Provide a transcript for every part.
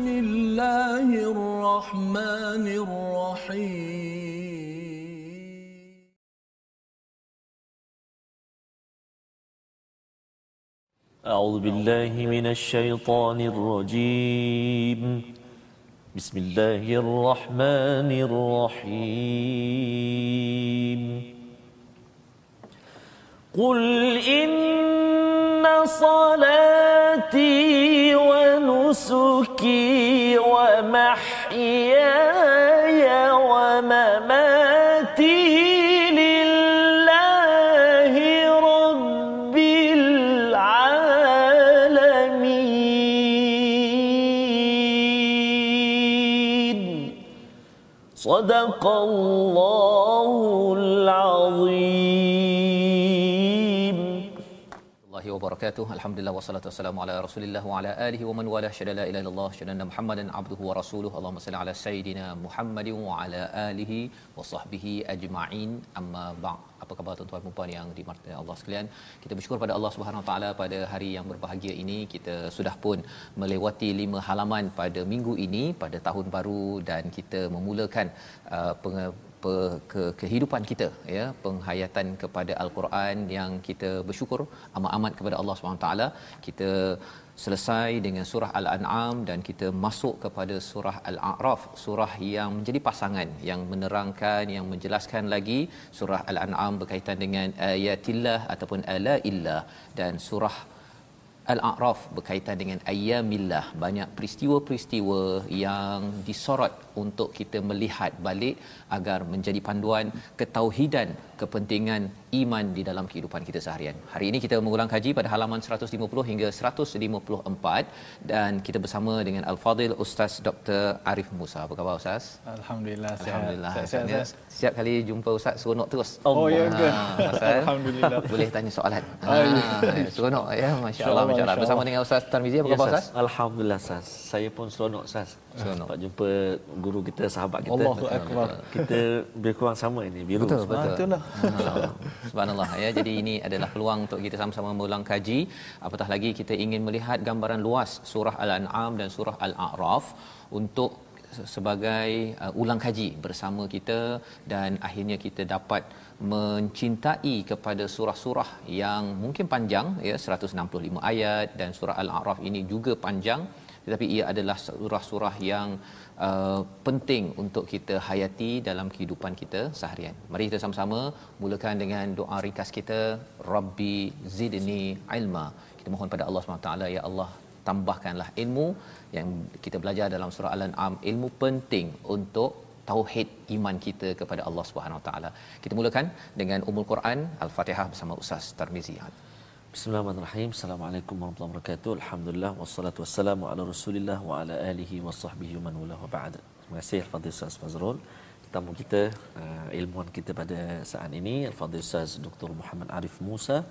بسم الله الرحمن الرحيم. أعوذ بالله من الشيطان الرجيم. بسم الله الرحمن الرحيم. قل إن صلاتي ونسكي ومحياي ومماتي لله رب العالمين. صدق الله wabarakatuh. Alhamdulillah wassalatu wassalamu ala Rasulillah wa ala alihi wa man wala syada la ilaha illallah syada Muhammadan abduhu wa rasuluhu. Allahumma salli ala sayidina Muhammadin wa ala alihi wa sahbihi ajma'in. Amma ba'd. Apa khabar tuan-tuan dan puan yang dimurkai Allah sekalian? Kita bersyukur pada Allah Subhanahu Wa Taala pada hari yang berbahagia ini kita sudah pun melewati lima halaman pada minggu ini pada tahun baru dan kita memulakan uh, peng- pe, ke, kehidupan kita ya penghayatan kepada al-Quran yang kita bersyukur amat-amat kepada Allah Subhanahu taala. Kita selesai dengan surah al-an'am dan kita masuk kepada surah al-a'raf surah yang menjadi pasangan yang menerangkan yang menjelaskan lagi surah al-an'am berkaitan dengan ayatillah ataupun ala illah dan surah Al-A'raf berkaitan dengan ayyamillah banyak peristiwa-peristiwa yang disorot untuk kita melihat balik agar menjadi panduan ketauhidan kepentingan iman di dalam kehidupan kita seharian. Hari ini kita mengulang kaji pada halaman 150 hingga 154 dan kita bersama dengan Al-Fadil Ustaz Dr. Arif Musa. Apa khabar Ustaz? Alhamdulillah sihat. Alhamdulillah. Sihat, sihat, Saya sihat. Setiap kali jumpa Ustaz seronok terus. Oh, ya ke? Pasal Alhamdulillah. Boleh tanya soalan. Oh, ya. Ah, seronok ya, masya-Allah, masya-Allah. Bersama dengan Ustaz Tarmizi apa Ya, khabar. Ustaz? Alhamdulillah Sas. Saya pun seronok Sas. Seronok. Dapat jumpa guru kita, sahabat kita. Allahu Akbar. Kita lebih kurang sama ini, biru. Betul. Ah, betul. itulah. Ah, Subhanallah ya. Jadi ini adalah peluang untuk kita sama-sama mengulang kaji. Apatah lagi kita ingin melihat gambaran luas surah Al-An'am dan surah Al-A'raf untuk sebagai uh, ulang kaji bersama kita dan akhirnya kita dapat mencintai kepada surah-surah yang mungkin panjang ya 165 ayat dan surah Al-A'raf ini juga panjang tetapi ia adalah surah-surah yang uh, penting untuk kita hayati dalam kehidupan kita seharian. Mari kita sama-sama mulakan dengan doa ringkas kita Rabbi zidni ilma. Kita mohon pada Allah SWT ya Allah tambahkanlah ilmu yang kita belajar dalam surah Al-An'am ilmu penting untuk tauhid iman kita kepada Allah Subhanahu Wa Taala. Kita mulakan dengan Ummul Quran Al-Fatihah bersama Ustaz Tarmizi. Bismillahirrahmanirrahim. Assalamualaikum warahmatullahi wabarakatuh. Alhamdulillah wassalatu wassalamu ala Rasulillah wa ala alihi wa sahbihi wa man wala wa ba'd. Terima kasih Al-Fadhil Ustaz Fazrul. Tetamu kita, uh, ilmuwan kita pada saat ini Al-Fadhil Ustaz Dr. Muhammad Arif Musa,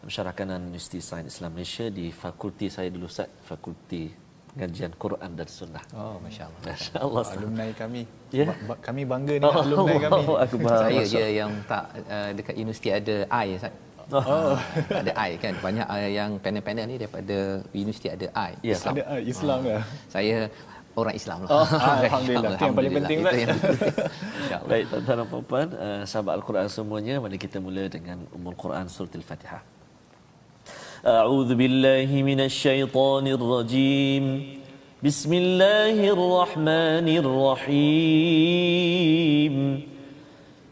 Pensyarah Kanan Universiti Sains Islam Malaysia di fakulti saya dulu Ustaz, Fakulti Pengajian Quran dan Sunnah. Oh, masya-Allah. Masya-Allah. Alumni kami. Ya. Ba- kami bangga ni alumni kami. Allahu Akbar. Saya je yang tak uh, dekat universiti ada I Ustaz. Oh. Tak ada I kan. Banyak uh, yang panel-panel ni daripada universiti ada I. Ya. Islam. Ada ah, Islam ke? Saya orang Islam lah. Oh, Alhamdulillah. Itu yang paling penting Itu pula. yang penting. InsyaAllah. Baik, tuan-tuan dan puan-puan, uh, sahabat Al-Quran semuanya, mari kita mula dengan Ummul Quran Surah Al-Fatihah. أعوذ بالله من الشيطان الرجيم بسم الله الرحمن الرحيم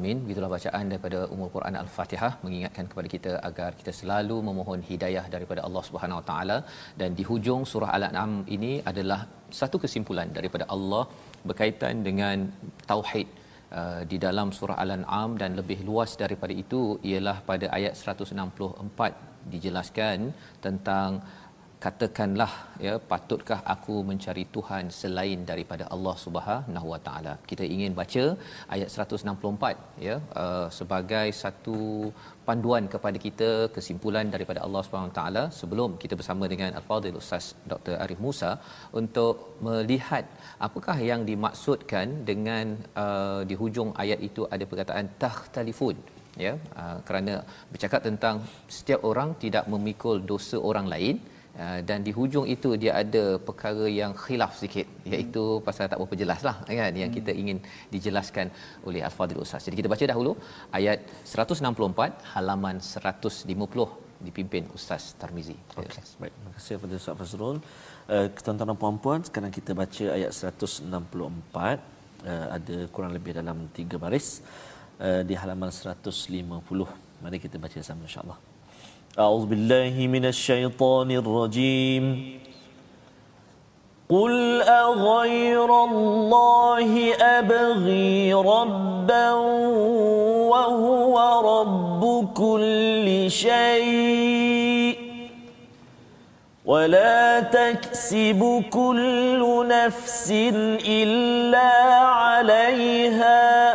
Alamin. Begitulah bacaan daripada Ummul Quran Al-Fatihah mengingatkan kepada kita agar kita selalu memohon hidayah daripada Allah Subhanahu Wa Taala dan di hujung surah Al-An'am ini adalah satu kesimpulan daripada Allah berkaitan dengan tauhid uh, di dalam surah Al-An'am dan lebih luas daripada itu ialah pada ayat 164 dijelaskan tentang katakanlah ya patutkah aku mencari Tuhan selain daripada Allah Subhanahu Wa Taala? Kita ingin baca ayat 164 ya uh, sebagai satu panduan kepada kita kesimpulan daripada Allah Subhanahu Wa Taala sebelum kita bersama dengan al-fadil ustaz Dr Arif Musa untuk melihat apakah yang dimaksudkan dengan uh, di hujung ayat itu ada perkataan tahtalifun ya uh, kerana bercakap tentang setiap orang tidak memikul dosa orang lain dan di hujung itu dia ada perkara yang khilaf sikit iaitu hmm. pasal tak berapa jelas lah kan yang kita ingin dijelaskan oleh Al-Fadhil Ustaz. Jadi kita baca dahulu ayat 164 halaman 150 dipimpin Ustaz Tarmizi. Okay. Baik, terima kasih kepada Ustaz Fazrul. Uh, tuan-tuan dan puan-puan, sekarang kita baca ayat 164. Uh, ada kurang lebih dalam tiga baris uh, di halaman 150. Mari kita baca sama insya-Allah. أعوذ بالله من الشيطان الرجيم. قل أغير الله أبغي ربا وهو رب كل شيء ولا تكسب كل نفس إلا عليها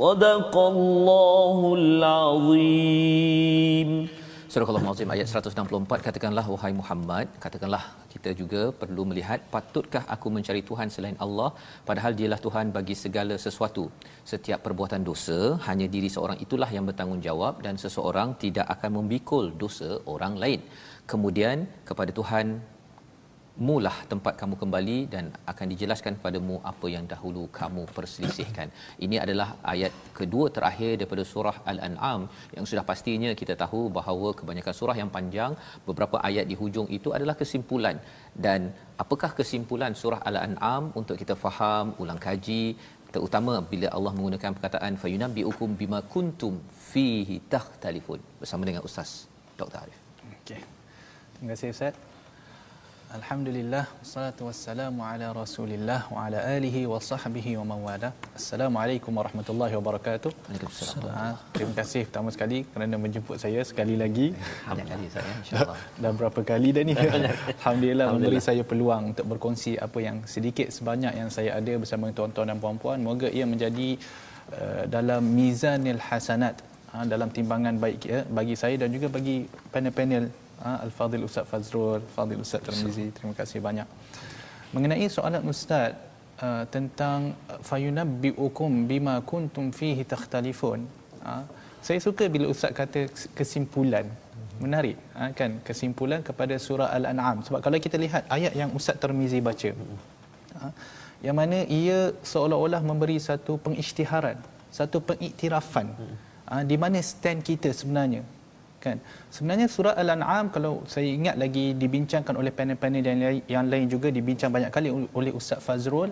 صدق الله العظيم Surah Al-Azim ayat 164 katakanlah wahai Muhammad katakanlah kita juga perlu melihat patutkah aku mencari Tuhan selain Allah padahal dialah Tuhan bagi segala sesuatu setiap perbuatan dosa hanya diri seorang itulah yang bertanggungjawab dan seseorang tidak akan membikul dosa orang lain kemudian kepada Tuhan mulah tempat kamu kembali dan akan dijelaskan padamu apa yang dahulu kamu perselisihkan. Ini adalah ayat kedua terakhir daripada surah Al-An'am yang sudah pastinya kita tahu bahawa kebanyakan surah yang panjang beberapa ayat di hujung itu adalah kesimpulan dan apakah kesimpulan surah Al-An'am untuk kita faham ulang kaji terutama bila Allah menggunakan perkataan fayunabbiukum bima kuntum fihi takhtalifun bersama dengan ustaz Dr Arif. Okey. Terima kasih Ustaz. Alhamdulillah wassalatu wassalamu ala Rasulillah wa ala alihi wa sahbihi wa man wala. Assalamualaikum warahmatullahi wabarakatuh. Waalaikumsalam. Ha, terima kasih pertama sekali kerana menjemput saya sekali lagi. Banyak kali saya insya-Allah. Dan berapa kali dah ni? Alhamdulillah memberi saya peluang untuk berkongsi apa yang sedikit sebanyak yang saya ada bersama tuan-tuan dan puan-puan. Moga ia menjadi uh, dalam mizanil hasanat ha, dalam timbangan baik ya, bagi saya dan juga bagi panel-panel ha, Al-Fadhil Ustaz Fazrul, Fadhil Ustaz Termizi. Terima kasih banyak. Mengenai soalan Ustaz uh, tentang fayunabbiukum bima kuntum fihi takhtalifun. Ha, saya suka bila Ustaz kata kesimpulan. Menarik ha, kan kesimpulan kepada surah Al-An'am sebab kalau kita lihat ayat yang Ustaz Termizi baca ha, yang mana ia seolah-olah memberi satu pengisytiharan, satu pengiktirafan ha, di mana stand kita sebenarnya kan. Sebenarnya surah al-an'am kalau saya ingat lagi dibincangkan oleh panel-panel lain, yang lain juga dibincang banyak kali oleh Ustaz Fazrul.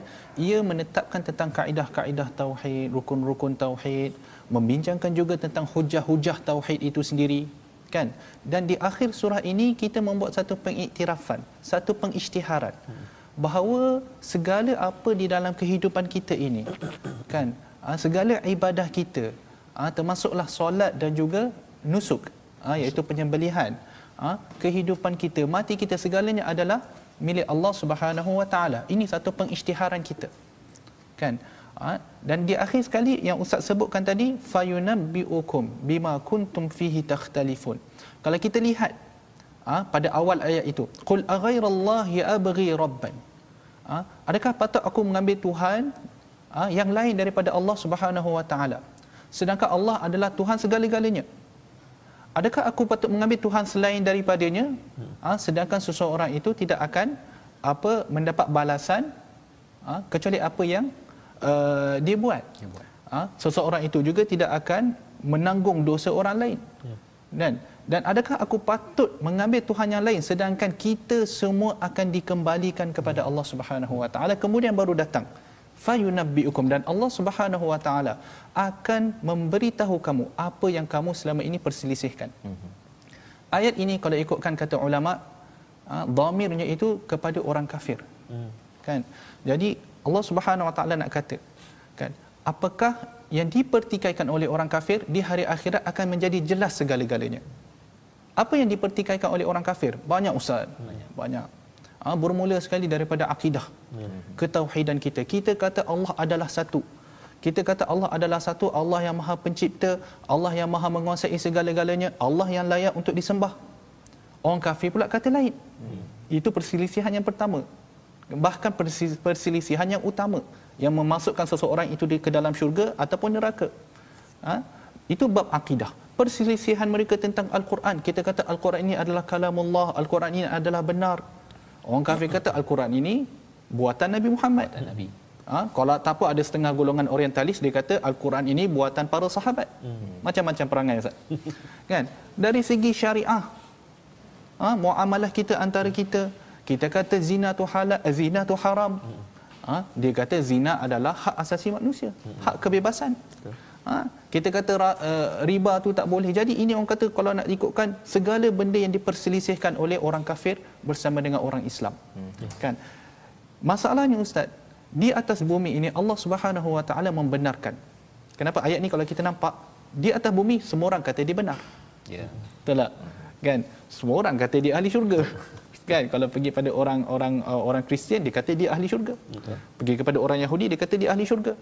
Ia menetapkan tentang kaedah-kaedah tauhid rukun-rukun tauhid membincangkan juga tentang hujah-hujah tauhid itu sendiri kan. Dan di akhir surah ini kita membuat satu pengiktirafan satu pengisytiharan bahawa segala apa di dalam kehidupan kita ini kan ah, segala ibadah kita ah, termasuklah solat dan juga nusuk ha, iaitu penyembelihan. Ha, kehidupan kita mati kita segalanya adalah milik Allah Subhanahu Wa Taala. Ini satu pengisytiharan kita. Kan? Ha, dan di akhir sekali yang ustaz sebutkan tadi fayunabbiukum bima kuntum fihi takhtalifun. Kalau kita lihat ha, pada awal ayat itu qul aghairallahi abghi rabban. Adakah patut aku mengambil tuhan ha, yang lain daripada Allah Subhanahu Wa Taala? Sedangkan Allah adalah Tuhan segala-galanya adakah aku patut mengambil Tuhan selain daripadanya? Ha, sedangkan seseorang itu tidak akan apa mendapat balasan ha, kecuali apa yang uh, dia buat, dia buat. Ha, seseorang itu juga tidak akan menanggung dosa orang lain. Ya. dan dan adakah aku patut mengambil tuhan yang lain sedangkan kita semua akan dikembalikan kepada Allah Subhanahu wa taala? Kemudian baru datang fayunabbiukum dan Allah Subhanahu wa taala akan memberitahu kamu apa yang kamu selama ini perselisihkan. Mm-hmm. Ayat ini kalau ikutkan kata ulama ah, dhamirnya itu kepada orang kafir. Mm. Kan? Jadi Allah Subhanahu wa taala nak kata kan apakah yang dipertikaikan oleh orang kafir di hari akhirat akan menjadi jelas segala-galanya. Apa yang dipertikaikan oleh orang kafir? Banyak ustaz. Banyak. Banyak ha, bermula sekali daripada akidah hmm. ketauhidan kita. Kita kata Allah adalah satu. Kita kata Allah adalah satu Allah yang maha pencipta Allah yang maha menguasai segala-galanya Allah yang layak untuk disembah. Orang kafir pula kata lain. Hmm. itu perselisihan yang pertama. Bahkan perselisihan yang utama yang memasukkan seseorang itu ke dalam syurga ataupun neraka. Ha? itu bab akidah. Perselisihan mereka tentang Al-Quran. Kita kata Al-Quran ini adalah kalamullah Al-Quran ini adalah benar Orang kafir kata Al-Quran ini buatan Nabi Muhammad. Buatan Nabi. Ha? Kalau tak apa ada setengah golongan orientalis dia kata Al-Quran ini buatan para sahabat. Hmm. Macam-macam perangai Ustaz. kan? Dari segi syariah. Ha? Muamalah kita antara kita. Kita kata zina tu halal, eh, zina tu haram. Hmm. Ha? Dia kata zina adalah hak asasi manusia. Hmm. Hak kebebasan. Betul. Ha? Kita kata uh, riba tu tak boleh. Jadi ini orang kata kalau nak ikutkan segala benda yang diperselisihkan oleh orang kafir bersama dengan orang Islam. Hmm. Kan? Masalahnya ustaz, di atas bumi ini Allah Subhanahu Wa Taala membenarkan. Kenapa ayat ni kalau kita nampak di atas bumi semua orang kata dia benar. Ya. Yeah. Betul tak? Kan? Semua orang kata dia ahli syurga. kan kalau pergi pada orang-orang uh, orang Kristian dia kata dia ahli syurga. Betul. Pergi kepada orang Yahudi dia kata dia ahli syurga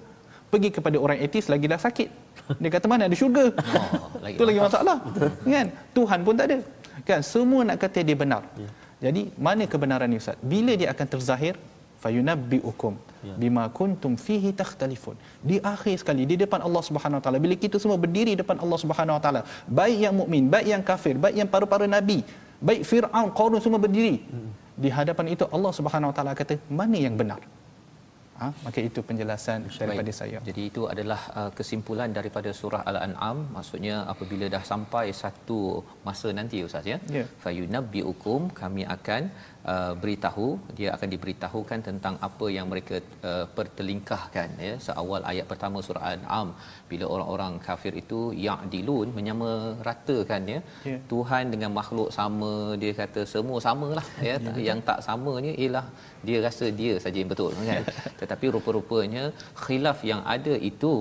pergi kepada orang etis lagi dah sakit. Dia kata mana ada syurga. Oh, lagi Itu lagi masalah. kan? Tuhan pun tak ada. Kan? Semua nak kata dia benar. Ya. Jadi mana kebenaran ni Ustaz? Bila dia akan terzahir? Fayunabbi'ukum ya. bima kuntum fihi takhtalifun. Di akhir sekali di depan Allah Subhanahu Wa Taala bila kita semua berdiri depan Allah Subhanahu Wa Taala, baik yang mukmin, baik yang kafir, baik yang para-para nabi, baik Firaun, Qarun semua berdiri. Hmm. Di hadapan itu Allah Subhanahu Wa Taala kata, mana yang benar? Ha, maka itu penjelasan daripada saya. Jadi itu adalah uh, kesimpulan daripada surah Al-An'am maksudnya apabila dah sampai satu masa nanti ustaz ya. Yeah. Fayunabbiukum kami akan uh, beritahu dia akan diberitahukan tentang apa yang mereka uh, pertelingkahkan ya. Seawal ayat pertama surah Al-An'am bila orang-orang kafir itu ya'dilun menyamaratakan ya. Yeah. Tuhan dengan makhluk sama dia kata semua samalah ya. Yeah, yang tak samanya ialah dia rasa dia saja yang betul kan. Tetapi rupa-rupanya khilaf yang ada itu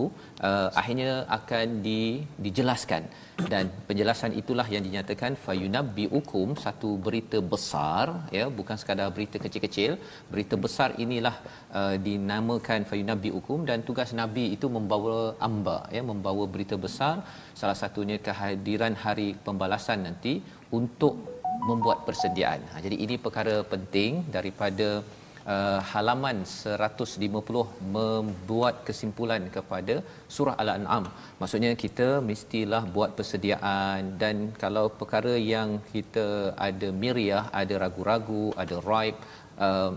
uh, akhirnya akan di, dijelaskan. Dan penjelasan itulah yang dinyatakan fayunabbiukum satu berita besar ya bukan sekadar berita kecil-kecil berita besar inilah uh, dinamakan fayunabbiukum dan tugas nabi itu membawa amba ya membawa berita besar salah satunya kehadiran hari pembalasan nanti untuk membuat persediaan. Ha, jadi ini perkara penting daripada uh, halaman 150 membuat kesimpulan kepada surah Al-An'am. Maksudnya kita mestilah buat persediaan dan kalau perkara yang kita ada miriah, ada ragu-ragu, ada raib, uh,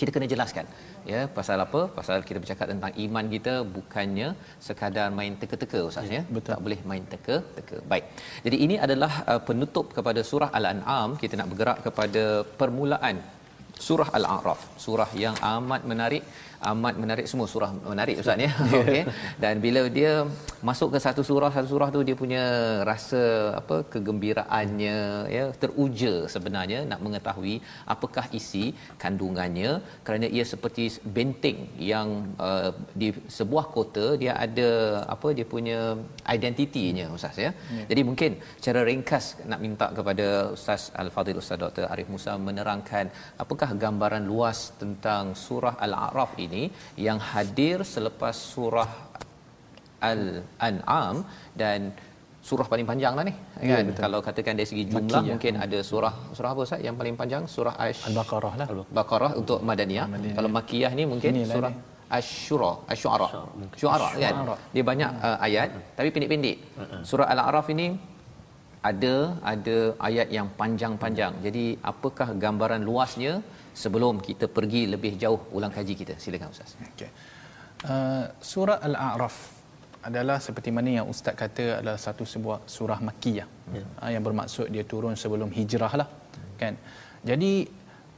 kita kena jelaskan ya. Pasal apa? Pasal kita bercakap tentang iman kita bukannya sekadar main teka-teka ustaz ya, ya. tak boleh main teka-teka. Baik. Jadi ini adalah uh, penutup kepada surah al-an'am. Kita nak bergerak kepada permulaan surah al-a'raf. Surah yang amat menarik amat menarik semua surah menarik ustaz ya okey dan bila dia masuk ke satu surah satu surah tu dia punya rasa apa kegembiraannya ya teruja sebenarnya nak mengetahui apakah isi kandungannya. Kerana ia seperti benteng yang uh, di sebuah kota dia ada apa dia punya identitinya ustaz ya. ya jadi mungkin cara ringkas nak minta kepada ustaz al-fadil ustaz Dr Arif Musa menerangkan apakah gambaran luas tentang surah al-a'raf ini ini yang hadir selepas surah Al-An'am dan surah paling panjang lah ni ya, kan betul. kalau katakan dari segi jumlah Makiyah. mungkin ada surah surah apa Ustaz yang paling panjang surah Al-Baqarah lah Al-Baqarah untuk Madaniyah. Madaniyah kalau Makiyah ni mungkin Inilah surah Asy-Syura, Asy-Syu'ara. Syu'ara kan. Dia banyak uh, ayat tapi pendek-pendek. Surah Al-A'raf ini ada ada ayat yang panjang-panjang. Jadi apakah gambaran luasnya sebelum kita pergi lebih jauh ulang kaji kita? Silakan Ustaz. Okey. Uh, surah Al-A'raf adalah seperti mana yang ustaz kata adalah satu sebuah surah makkiyah. Ya. Uh, yang bermaksud dia turun sebelum hijrah lah. Kan? Jadi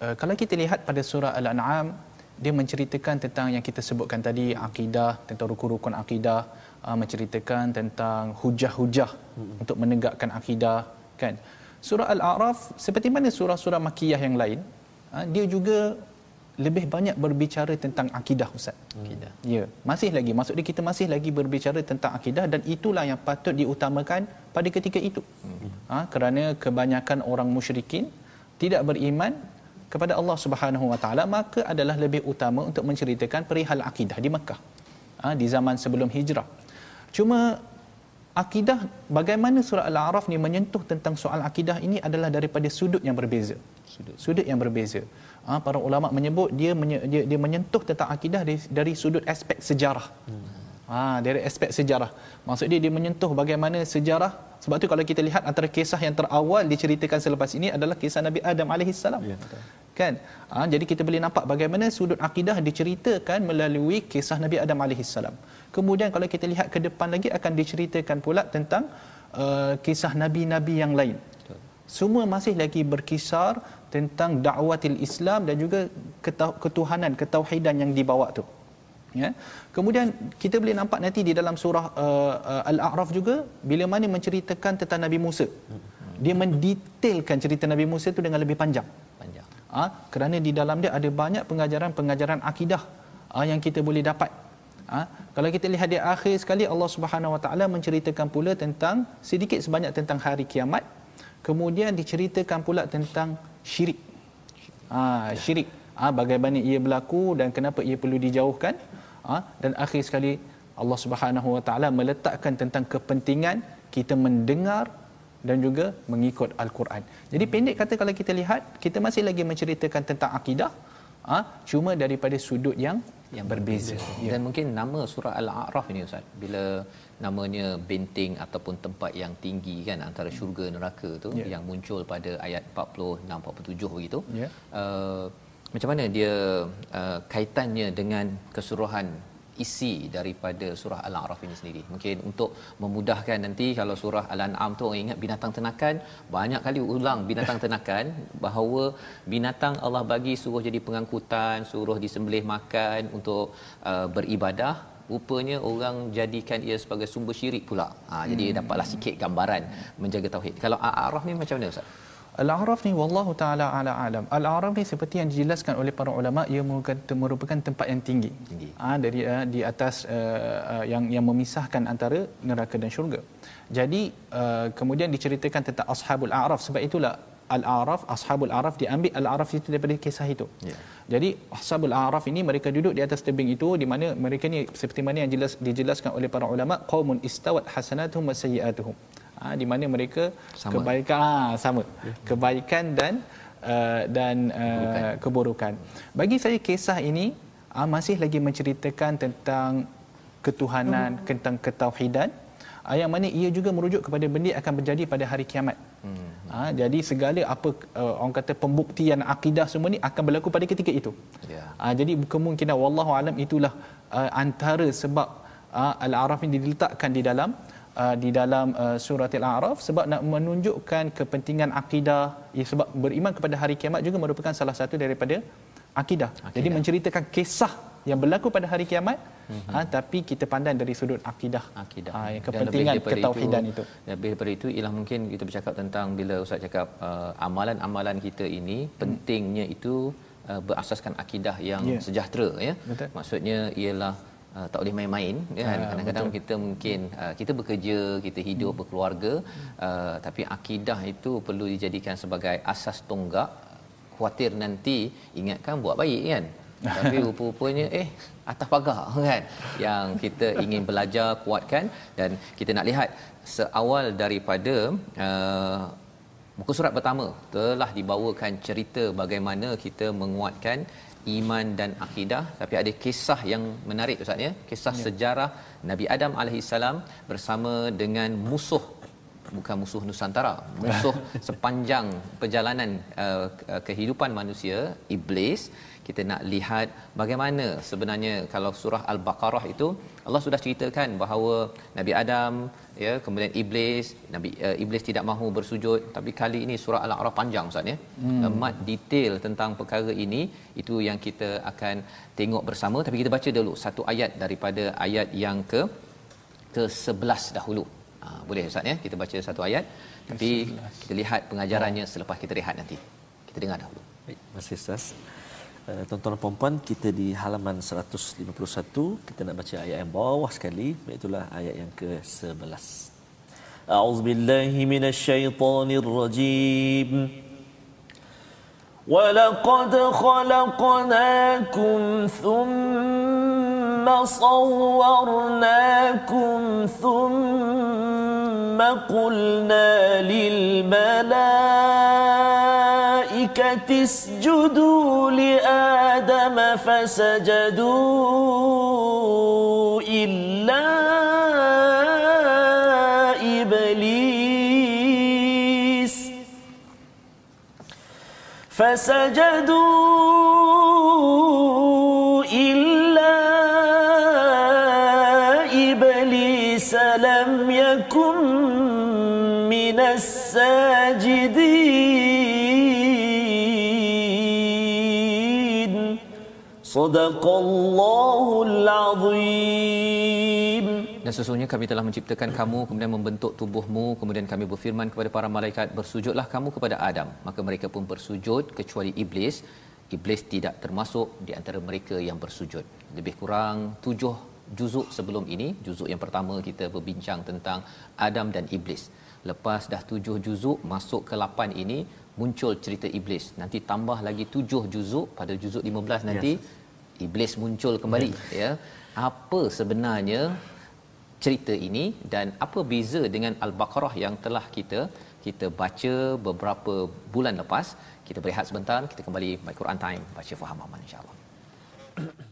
uh, kalau kita lihat pada surah Al-An'am dia menceritakan tentang yang kita sebutkan tadi akidah tentang rukun-rukun akidah uh, menceritakan tentang hujah-hujah hmm. untuk menegakkan akidah kan surah al-a'raf seperti mana surah-surah makkiyah yang lain dia juga lebih banyak berbicara tentang akidah ustaz akidah ya masih lagi maksud dia kita masih lagi berbicara tentang akidah dan itulah yang patut diutamakan pada ketika itu hmm. uh, kerana kebanyakan orang musyrikin tidak beriman kepada Allah Subhanahu Wa Taala maka adalah lebih utama untuk menceritakan perihal akidah di Mekah ha, di zaman sebelum hijrah. Cuma akidah bagaimana surah Al-A'raf ni menyentuh tentang soal akidah ini adalah daripada sudut yang berbeza. Sudut, sudut yang berbeza. Ha, para ulama menyebut dia, menye, dia dia menyentuh tentang akidah dari, dari sudut aspek sejarah. Hmm. Ha, dari aspek sejarah. Maksud dia dia menyentuh bagaimana sejarah sebab tu kalau kita lihat antara kisah yang terawal diceritakan selepas ini adalah kisah Nabi Adam alaihissalam. Ya, kan? Ha, jadi kita boleh nampak bagaimana sudut akidah diceritakan melalui kisah Nabi Adam alaihissalam. Kemudian kalau kita lihat ke depan lagi akan diceritakan pula tentang uh, kisah nabi-nabi yang lain. Semua masih lagi berkisar tentang dakwatil Islam dan juga ketuhanan, ketauhidan yang dibawa tu. Ya. Kemudian kita boleh nampak nanti di dalam surah uh, uh, al-a'raf juga bila mana menceritakan tentang nabi Musa. Dia mendetailkan cerita nabi Musa itu dengan lebih panjang. Panjang. Ha? kerana di dalam dia ada banyak pengajaran-pengajaran akidah ha, yang kita boleh dapat. Ha? kalau kita lihat di akhir sekali Allah Subhanahu Wa Taala menceritakan pula tentang sedikit sebanyak tentang hari kiamat kemudian diceritakan pula tentang syirik ah ha, syirik ha, bagaimana ia berlaku dan kenapa ia perlu dijauhkan ha? dan akhir sekali Allah Subhanahu Wa Taala meletakkan tentang kepentingan kita mendengar dan juga mengikut al-Quran. Jadi pendek kata kalau kita lihat kita masih lagi menceritakan tentang akidah ha? cuma daripada sudut yang yang berbeza. Ya. Dan mungkin nama surah Al-A'raf ini Ustaz bila namanya benteng ataupun tempat yang tinggi kan antara syurga neraka tu ya. yang muncul pada ayat 46 47 begitu. Ya. Uh, macam mana dia uh, kaitannya dengan keseluruhan isi daripada surah Al-A'raf ini sendiri. Mungkin untuk memudahkan nanti kalau surah Al-An'am tu orang ingat binatang ternakan, banyak kali ulang binatang ternakan bahawa binatang Allah bagi suruh jadi pengangkutan, suruh disembelih makan untuk uh, beribadah, rupanya orang jadikan ia sebagai sumber syirik pula. Ha, hmm. jadi dapatlah sikit gambaran menjaga tauhid. Kalau Al-A'raf ni macam mana Ustaz? Al-A'raf ni wallahu taala ala alam. Al-A'raf ni seperti yang dijelaskan oleh para ulama ia merupakan tempat yang tinggi. tinggi. Ha, dari uh, di atas uh, uh, yang yang memisahkan antara neraka dan syurga. Jadi uh, kemudian diceritakan tentang ashabul a'raf sebab itulah al-a'raf ashabul a'raf diambil al-a'raf itu daripada kisah itu. Yeah. Jadi ashabul a'raf ini mereka duduk di atas tebing itu di mana mereka ni seperti mana yang jelas dijelaskan oleh para ulama qaumun istawat hasanatuhum wa sayyi'atuhum ha, di mana mereka sama. kebaikan ha, sama ya. kebaikan dan uh, dan uh, keburukan. Bagi saya kisah ini uh, masih lagi menceritakan tentang ketuhanan, hmm. tentang ketauhidan uh, yang mana ia juga merujuk kepada benda yang akan berjadi pada hari kiamat. Hmm. Ha, jadi segala apa uh, orang kata pembuktian akidah semua ni akan berlaku pada ketika itu. Yeah. Ha, jadi kemungkinan wallahu alam itulah uh, antara sebab uh, al-araf ini diletakkan di dalam uh, di dalam uh, surah Al-A'raf sebab nak menunjukkan kepentingan akidah ya, sebab beriman kepada hari kiamat juga merupakan salah satu daripada akidah. akidah. Jadi menceritakan kisah yang berlaku pada hari kiamat mm-hmm. ha, tapi kita pandang dari sudut akidah akidah ha, kepentingan ketauhidan itu, itu lebih daripada itu ialah mungkin kita bercakap tentang bila ustaz cakap uh, amalan-amalan kita ini hmm. pentingnya itu uh, berasaskan akidah yang yeah. sejahtera ya Betul. maksudnya ialah uh, tak boleh main-main ya kan kadang-kadang betul. kita mungkin uh, kita bekerja kita hidup hmm. berkeluarga uh, tapi akidah itu perlu dijadikan sebagai asas tonggak khuatir nanti ingatkan buat baik kan tapi rupa-rupanya eh atas pagar kan yang kita ingin belajar kuatkan dan kita nak lihat seawal daripada uh, Muka surat pertama telah dibawakan cerita bagaimana kita menguatkan iman dan akidah tapi ada kisah yang menarik ustaz ya kisah ya. sejarah Nabi Adam alaihissalam bersama dengan musuh bukan musuh nusantara musuh sepanjang perjalanan uh, kehidupan manusia iblis kita nak lihat bagaimana sebenarnya kalau surah al-baqarah itu Allah sudah ceritakan bahawa Nabi Adam ya kemudian iblis Nabi uh, iblis tidak mahu bersujud tapi kali ini surah al-a'raf panjang ustaz ya hmm. amat detail tentang perkara ini itu yang kita akan tengok bersama tapi kita baca dulu satu ayat daripada ayat yang ke ke 11 dahulu Ha, boleh Ustaz ya kita baca satu ayat tapi kita lihat pengajarannya selepas kita rehat nanti. Kita dengar dahulu. Baik, masih Ustaz. Uh, tuan-tuan dan puan kita di halaman 151 kita nak baca ayat yang bawah sekali iaitu ayat yang ke-11. A'udzubillahi minasyaitonirrajim. ولقد خلقناكم ثم صورناكم ثم قلنا للملائكة اسجدوا لآدم فسجدوا إلا إبليس. فسجدوا إلا إبليس لم يكن من الساجدين. صدق الله العظيم Dan sesungguhnya kami telah menciptakan kamu kemudian membentuk tubuhmu kemudian kami berfirman kepada para malaikat bersujudlah kamu kepada Adam maka mereka pun bersujud kecuali iblis iblis tidak termasuk di antara mereka yang bersujud lebih kurang tujuh juzuk sebelum ini juzuk yang pertama kita berbincang tentang Adam dan iblis lepas dah tujuh juzuk masuk ke lapan ini muncul cerita iblis nanti tambah lagi tujuh juzuk pada juzuk 15 nanti yes. iblis muncul kembali yes. ya. Apa sebenarnya cerita ini dan apa beza dengan al-baqarah yang telah kita kita baca beberapa bulan lepas? Kita berehat sebentar kita kembali my Quran time. Baca faham aman insyaallah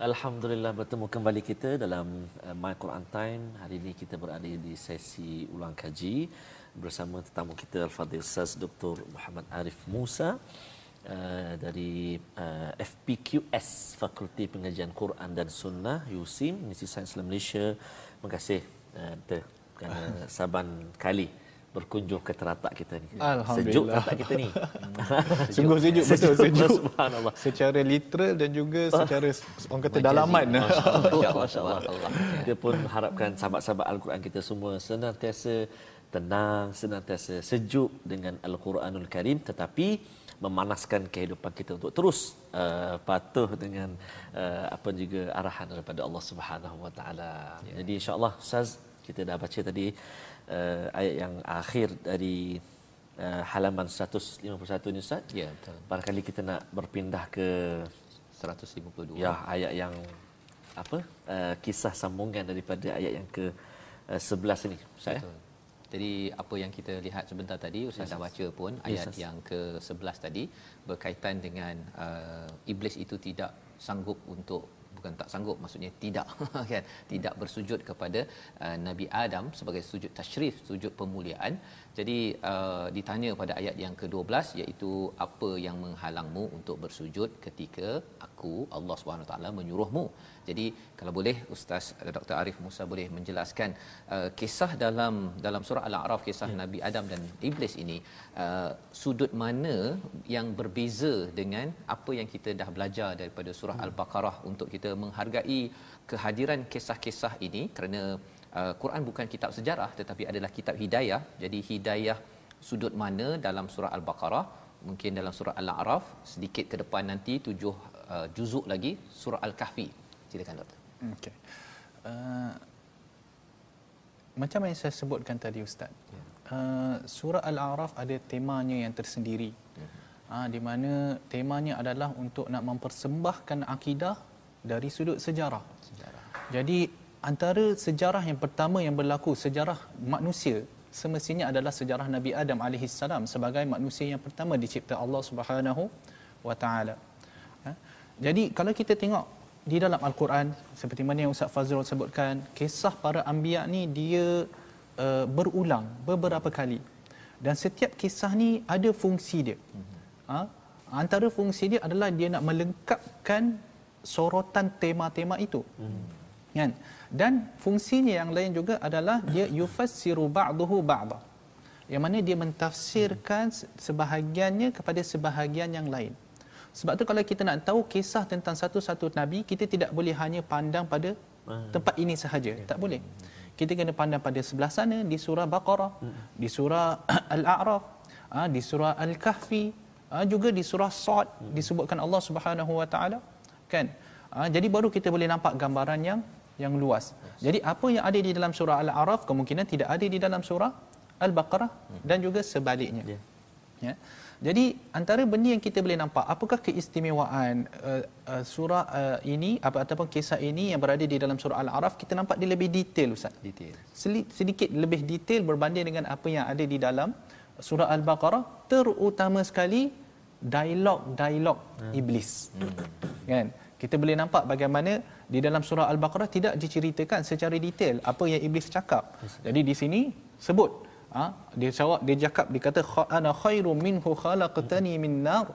Alhamdulillah bertemu kembali kita dalam uh, My Quran Time. Hari ini kita berada di sesi ulang kaji bersama tetamu kita Al-Fadhil Ustaz Dr. Muhammad Arif Musa uh, dari uh, FPQS Fakulti Pengajian Quran dan Sunnah USIM Universiti Sains Malaysia. Terima kasih kerana saban kali berkunjung ke teratak kita ni. Sejuk teratak kita ni. Sungguh sejuk, betul sejuk. Subhanallah. Secara literal dan juga secara orang kata dalaman. Masya-Allah. Kita pun harapkan sahabat-sahabat Al-Quran kita semua senantiasa tenang, senantiasa sejuk dengan Al-Quranul Karim tetapi memanaskan kehidupan kita untuk terus uh, patuh dengan uh, apa juga arahan daripada Allah Subhanahu Wa Taala. Ya. Jadi insya-Allah Ustaz kita dah baca tadi uh, ayat yang akhir dari uh, halaman 151 ni Ustaz. Ya, betul. Barangkali kita nak berpindah ke 152. Ya, ayat yang apa? Uh, kisah sambungan daripada ayat yang ke uh, 11 ni. Ustaz. Ya? Jadi apa yang kita lihat sebentar tadi Ustaz yes. dah baca pun ayat yes. yang ke-11 tadi berkaitan dengan uh, iblis itu tidak sanggup untuk bukan tak sanggup maksudnya tidak kan? Tidak bersujud kepada uh, Nabi Adam sebagai sujud tasyrif sujud pemuliaan. Jadi uh, ditanya pada ayat yang ke-12 iaitu apa yang menghalangmu untuk bersujud ketika aku Allah Subhanahu taala menyuruhmu Jadi kalau boleh Ustaz uh, Dr Arif Musa boleh menjelaskan uh, kisah dalam dalam surah Al-A'raf kisah ya. Nabi Adam dan iblis ini uh, sudut mana yang berbeza dengan apa yang kita dah belajar daripada surah hmm. Al-Baqarah untuk kita menghargai kehadiran kisah-kisah ini kerana uh, Quran bukan kitab sejarah tetapi adalah kitab hidayah. Jadi hidayah sudut mana dalam surah Al-Baqarah mungkin dalam surah Al-A'raf sedikit ke depan nanti tujuh uh, juzuk lagi surah Al-Kahfi. Silakan doktor. Okey. Uh, macam yang saya sebutkan tadi ustaz. Ya. Uh, surah Al-A'raf ada temanya yang tersendiri. Ya. Uh, di mana temanya adalah untuk nak mempersembahkan akidah dari sudut sejarah. sejarah. Jadi antara sejarah yang pertama yang berlaku sejarah manusia semestinya adalah sejarah Nabi Adam alaihi salam sebagai manusia yang pertama dicipta Allah Subhanahu wa taala. Ha? Jadi kalau kita tengok di dalam al-Quran seperti mana yang Ustaz Fazrul sebutkan, kisah para anbiya ni dia uh, berulang beberapa kali. Dan setiap kisah ni ada fungsi dia. Ha? Antara fungsi dia adalah dia nak melengkapkan sorotan tema-tema itu. Hmm. Kan? dan fungsinya yang lain juga adalah dia yufassiru ba'dahu ba'da yang mana dia mentafsirkan sebahagiannya kepada sebahagian yang lain sebab tu kalau kita nak tahu kisah tentang satu-satu nabi kita tidak boleh hanya pandang pada tempat ini sahaja. Tak boleh. Kita kena pandang pada sebelah sana di surah baqarah di surah al-a'raf ah, di surah al-kahfi ah, juga di surah sad disebutkan Allah Subhanahu wa taala kan? Ah, jadi baru kita boleh nampak gambaran yang yang luas. Jadi apa yang ada di dalam surah Al-A'raf kemungkinan tidak ada di dalam surah Al-Baqarah dan juga sebaliknya. Ya. Jadi antara benda yang kita boleh nampak apakah keistimewaan uh, uh, surah uh, ini apa ataupun kisah ini yang berada di dalam surah Al-A'raf kita nampak dia lebih detail ustaz. Detail. Sedikit lebih detail berbanding dengan apa yang ada di dalam surah Al-Baqarah terutama sekali dialog-dialog hmm. iblis. Hmm. Kan? Kita boleh nampak bagaimana di dalam surah Al-Baqarah tidak diceritakan secara detail apa yang iblis cakap. Jadi di sini sebut ha, dia jawab dia cakap dia kata ana khairu minhu khalaqtani min nar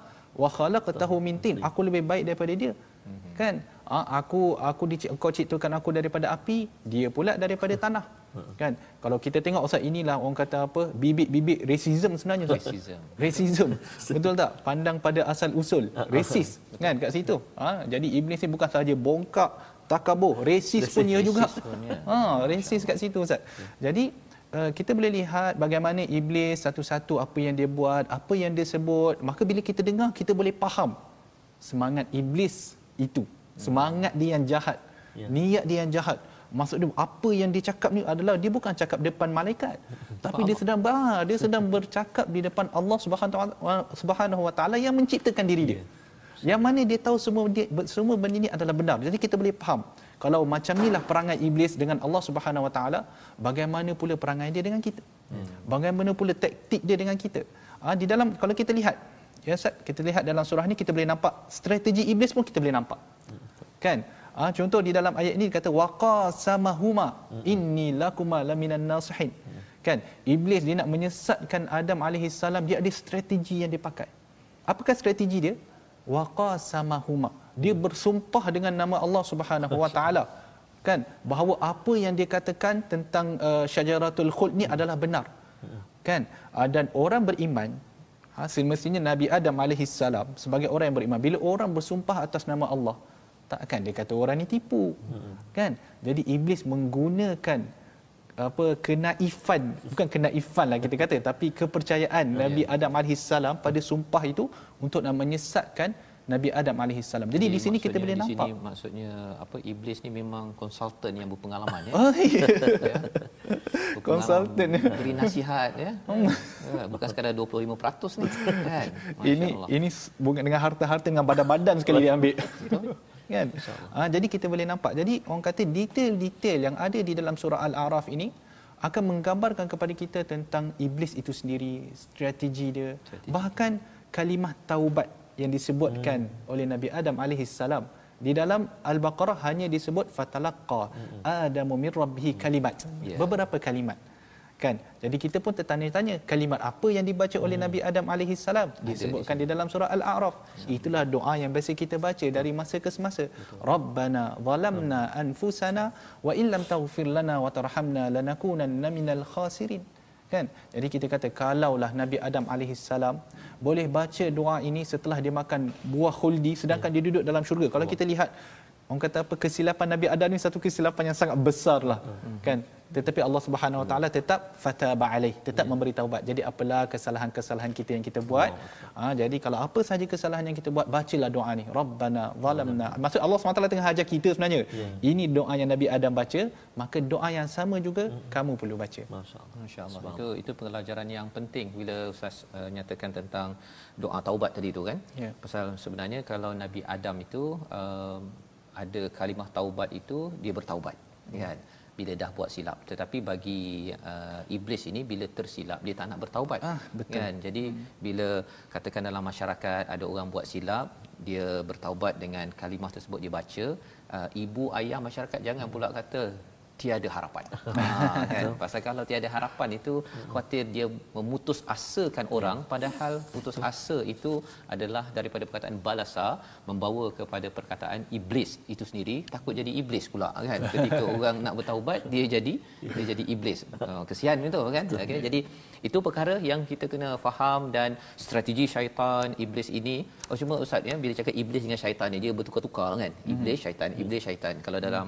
wa khalaqtahu min tin. Aku lebih baik daripada dia. Mhm. Kan? Ha, aku aku kau ciptakan aku daripada api, dia pula daripada tanah. Kan? Kalau kita tengok ustaz inilah orang kata apa? Bibit-bibit racism sebenarnya ustaz. Racism. racism. Betul tak? Pandang pada asal usul. Rasis kan kat situ. Ha, jadi iblis ni bukan sahaja bongkak takabur, rasis punya juga. Ha, rasis kat situ ustaz. Jadi Uh, kita boleh lihat bagaimana iblis satu-satu apa yang dia buat, apa yang dia sebut. Maka bila kita dengar, kita boleh faham semangat iblis itu. Semangat dia yang jahat. Ya. Niat dia yang jahat. Maksud dia apa yang dia cakap ni adalah dia bukan cakap depan malaikat tapi dia sedang bah, dia sedang bercakap di depan Allah Subhanahu wa taala yang menciptakan diri dia. Yang mana dia tahu semua dia, semua benda ini adalah benar. Jadi kita boleh faham kalau macam inilah perangai iblis dengan Allah Subhanahu wa taala, bagaimana pula perangai dia dengan kita? Hmm. Bagaimana pula taktik dia dengan kita? Ha, di dalam kalau kita lihat ya Ustaz, kita lihat dalam surah ni kita boleh nampak strategi iblis pun kita boleh nampak. Kan? Ha, contoh di dalam ayat ini kata waqasamahuma inni lakuma laminan nasihin. Kan? Iblis dia nak menyesatkan Adam alaihi salam dia ada strategi yang dia pakai. Apakah strategi dia? Waqasamahuma. Dia bersumpah dengan nama Allah Subhanahu wa taala. Kan? Bahawa apa yang dia katakan tentang uh, syajaratul khuld ni adalah benar. Kan? Uh, dan orang beriman ha, semestinya Nabi Adam alaihi salam sebagai orang yang beriman bila orang bersumpah atas nama Allah takkan dia kata orang ni tipu kan jadi iblis menggunakan apa kenaifan bukan kenaifan lah kita kata tapi kepercayaan oh, Nabi ya. Adam alaihi salam pada sumpah itu untuk nak menyesatkan Nabi Adam alaihi salam. Jadi, Jadi di sini kita boleh nampak. Di sini maksudnya apa iblis ni memang konsultan yang berpengalaman ya. Oh, iya. ya. Konsultan beri nasihat ya. Hmm. ya. Bukan sekadar 25% ni kan. Ini ini bukan dengan harta-harta dengan badan-badan sekali dia ambil kan ha, jadi kita boleh nampak jadi orang kata detail-detail yang ada di dalam surah al-a'raf ini akan menggambarkan kepada kita tentang iblis itu sendiri strategi dia strategi. bahkan kalimah taubat yang disebutkan hmm. oleh Nabi Adam alaihi salam di dalam al-baqarah hanya disebut fatalaqa hmm. adamu min rabbih kalimat yeah. beberapa kalimat kan? Jadi kita pun tertanya-tanya kalimat apa yang dibaca oleh Nabi Adam alaihi salam. Disebutkan di dalam surah al-a'raf. Itulah doa yang biasa kita baca dari masa ke semasa. Rabbana zalamna anfusana wa illam taghfir lana wa tarhamna lanakunanna minal khasirin. Kan? Jadi kita kata kalaulah Nabi Adam alaihi salam boleh baca doa ini setelah dia makan buah khuldi sedangkan dia duduk dalam syurga. Kalau kita lihat orang kata apa kesilapan Nabi Adam ni satu kesilapan yang sangat besar lah kan tetapi Allah Subhanahu Wa Taala tetap fataba alaih tetap memberi taubat. Jadi apalah kesalahan-kesalahan kita yang kita buat. Ha, jadi kalau apa saja kesalahan yang kita buat bacalah doa ni. Rabbana zalamna. Maksud Allah Subhanahu Wa Taala tengah ajar kita sebenarnya. Ini doa yang Nabi Adam baca maka doa yang sama juga kamu perlu baca. Masya-Allah. Masya-Allah. Itu itu pelajaran yang penting bila ustaz uh, nyatakan tentang doa taubat tadi tu kan. Ya. Pasal sebenarnya kalau Nabi Adam itu um, ada kalimah taubat itu dia bertaubat. Kan bila dah buat silap. Tetapi bagi uh, iblis ini bila tersilap dia tak nak bertaubat. Ah, betul. kan? Jadi bila katakan dalam masyarakat ada orang buat silap dia bertaubat dengan kalimah tersebut dia baca uh, ibu ayah masyarakat jangan pula kata tiada harapan. ha, kan? Pasal kalau tiada harapan itu khawatir dia memutus asakan orang padahal putus asa itu adalah daripada perkataan balasa membawa kepada perkataan iblis itu sendiri takut jadi iblis pula kan. Ketika orang nak bertaubat dia jadi dia jadi iblis. Uh, kesian itu kan. Okay? Jadi itu perkara yang kita kena faham dan strategi syaitan iblis ini oh cuma ustaz ya bila cakap iblis dengan syaitan ni dia bertukar-tukar kan. Iblis syaitan iblis syaitan. Kalau dalam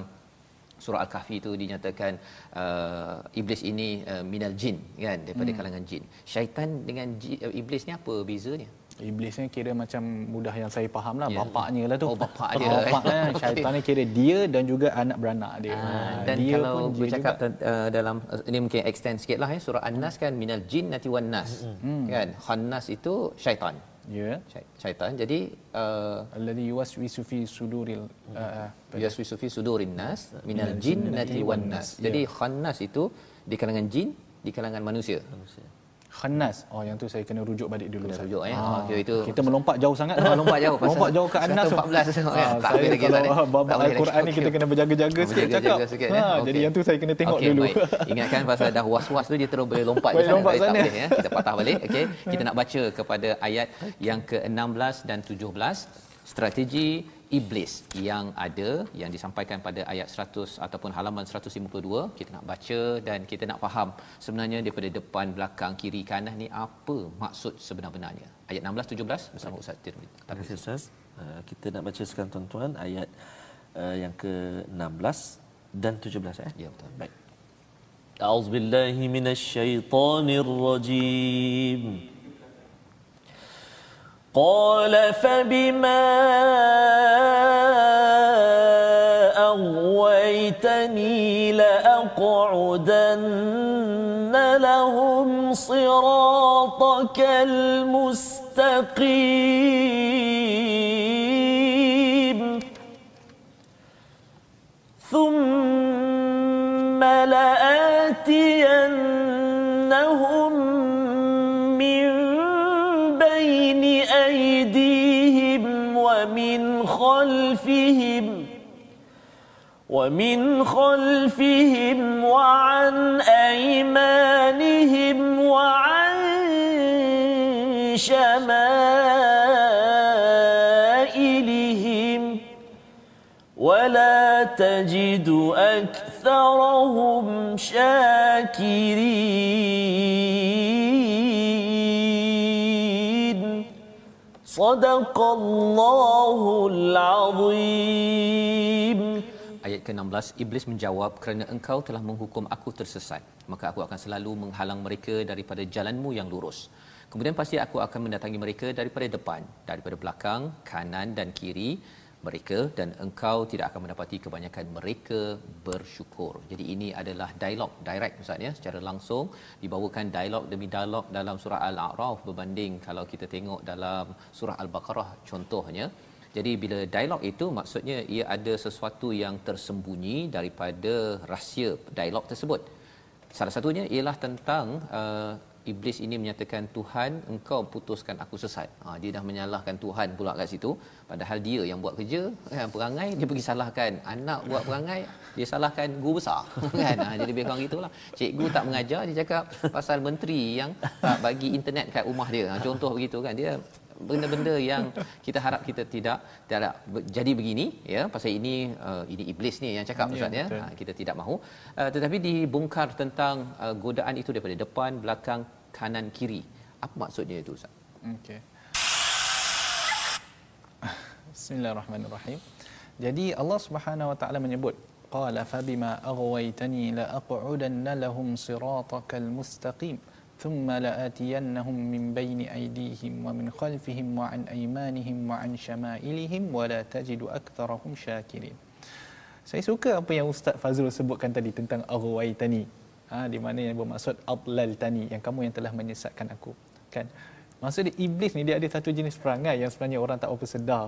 surah al-kahfi itu dinyatakan uh, iblis ini uh, minal jin kan daripada hmm. kalangan jin syaitan dengan jin, uh, iblis ni apa bezanya Iblis ni kira macam mudah yang saya faham lah Ya. bapaknya lah tu. Oh, bapak dia. Bapaknya syaitan ni kira dia dan juga anak beranak dia. Ah, dan dia kalau pun dia bercakap juga. tent- uh, dalam uh, ini mungkin extend sikit lah ya surah an-nas kan minal jin nati wan nas kan khannas itu syaitan ya. Syai- syaitan. Jadi uh, Alladhi yuwaswisu fi suduril uh, uh, yaswisu fi sudurin nas minal jinnati wan nas. jadi khannas itu di kalangan jin di kalangan manusia khannas. Oh yang tu saya kena rujuk balik dulu. Kena rujuk, eh. Ah, Oh, okey, itu- kita melompat jauh sangat. Oh, lompat jauh pasal lompat jauh ke Anas. 114 kan. Ah, Tak saya boleh lagi, kalau eh. bab Tak Al-Quran ni kita kena berjaga-jaga sikit cakap. sikit, ha, eh. jadi Okey. yang tu saya kena tengok Okey, dulu. Baik. Ingatkan pasal dah was-was tu dia terus boleh lompat ke sana. lompat Baik, tak sana. boleh, ya. Kita patah balik. Okey. Kita nak baca kepada ayat yang ke-16 dan 17 strategi iblis yang ada yang disampaikan pada ayat 100 ataupun halaman 152 kita nak baca dan kita nak faham sebenarnya daripada depan belakang kiri kanan ni apa maksud sebenar-benarnya ayat 16 17 bersama Ustaz Tirmizi. Terima kasih Ustaz. Uh, kita nak baca sekarang tuan-tuan ayat uh, yang ke-16 dan 17 eh. Ya betul. Baik. A'udzubillahi minasyaitonirrajim. rajim. قال فبما أغويتني لأقعدن لهم صراطك المستقيم. ومن خلفهم وعن أيمانهم وعن شمائلهم ولا تجد أكثرهم شاكرين. صدق الله العظيم. Ke-16 Iblis menjawab kerana engkau telah menghukum aku tersesat maka aku akan selalu menghalang mereka daripada jalanmu yang lurus. Kemudian pasti aku akan mendatangi mereka daripada depan daripada belakang kanan dan kiri mereka dan engkau tidak akan mendapati kebanyakan mereka bersyukur. Jadi ini adalah dialog direct Ustaz ya. Secara langsung dibawakan dialog demi dialog dalam surah Al-A'raf berbanding kalau kita tengok dalam surah Al-Baqarah contohnya jadi bila dialog itu maksudnya ia ada sesuatu yang tersembunyi daripada rahsia dialog tersebut. Salah satunya ialah tentang uh, iblis ini menyatakan Tuhan engkau putuskan aku sesat. Ha, dia dah menyalahkan Tuhan pula kat situ. Padahal dia yang buat kerja, kan, perangai dia pergi salahkan anak buat perangai, dia salahkan guru besar. kan? Ha, jadi lebih kurang gitulah. Cikgu tak mengajar, dia cakap pasal menteri yang tak bagi internet kat rumah dia. Ha, contoh begitu kan. Dia benda-benda yang kita harap kita tidak tidak jadi begini ya pasal ini uh, ini iblis ni yang cakap ustaz ya, ya. kita tidak mahu. Uh, tetapi dibongkar tentang uh, godaan itu daripada depan belakang kanan kiri. Apa maksudnya itu ustaz? Okey. Bismillahirrahmanirrahim. Jadi Allah Subhanahu wa taala menyebut qala fa bima aghwaytani la aq'udanna lahum siratakal mustaqim ثم لآتينهم من بين أيديهم ومن خلفهم وعن أيمانهم وعن شمائلهم ولا تجد أكثرهم شاكرين Saya suka apa yang Ustaz Fazrul sebutkan tadi tentang aghwaytani. Ha, di mana yang bermaksud adlaltani yang kamu yang telah menyesatkan aku. Kan? Maksud dia iblis ni dia ada satu jenis perangai yang sebenarnya orang tak apa sedar.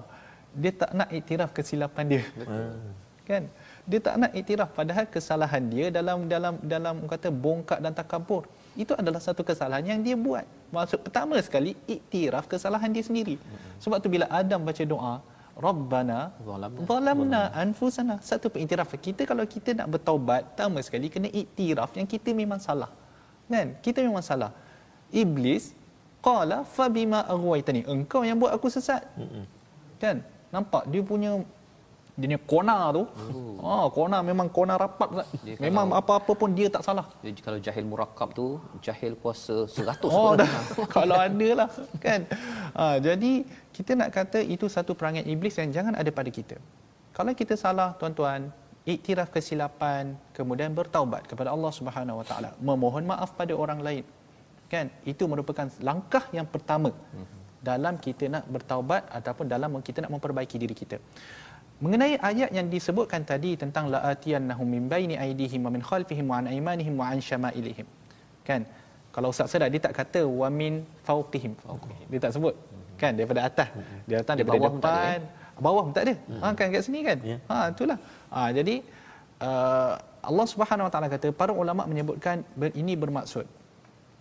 Dia tak nak iktiraf kesilapan dia. Betul. Kan? Dia tak nak iktiraf padahal kesalahan dia dalam dalam dalam kata bongkak dan takabur itu adalah satu kesalahan yang dia buat. Maksud pertama sekali iktiraf kesalahan dia sendiri. Sebab tu bila Adam baca doa, Rabbana zalamna anfusana. Satu pengiktiraf kita kalau kita nak bertaubat, pertama sekali kena iktiraf yang kita memang salah. Kan? Kita memang salah. Iblis qala fa bima aghwaytani. Engkau yang buat aku sesat. Kan? Nampak dia punya dia punya kona tu. Oh. Ah, kona memang kona rapat. Dia memang apa-apa pun dia tak salah. Dia kalau jahil murakab tu, jahil kuasa 100 oh, dah. kalau ada lah kan. Ah, jadi kita nak kata itu satu perangai iblis yang jangan ada pada kita. Kalau kita salah tuan-tuan, iktiraf kesilapan, kemudian bertaubat kepada Allah Subhanahu Wa Taala, memohon maaf pada orang lain. Kan? Itu merupakan langkah yang pertama mhm. dalam kita nak bertaubat ataupun dalam kita nak memperbaiki diri kita. Mengenai ayat yang disebutkan tadi tentang la'atiyannahum min baini aydihim wa min khalfihim wa an aymanihim wa an syama'ilihim. Kan? Kalau Ustaz sedar dia tak kata wa min fawqihim. Dia tak sebut. Kan daripada atas. Dia datang daripada bawah depan. Tak ada, eh? Bawah pun tak ada. Hmm. Ha kan kat sini kan? Yeah. Ha itulah. Ha jadi uh, Allah Subhanahu Wa Taala kata para ulama menyebutkan ini bermaksud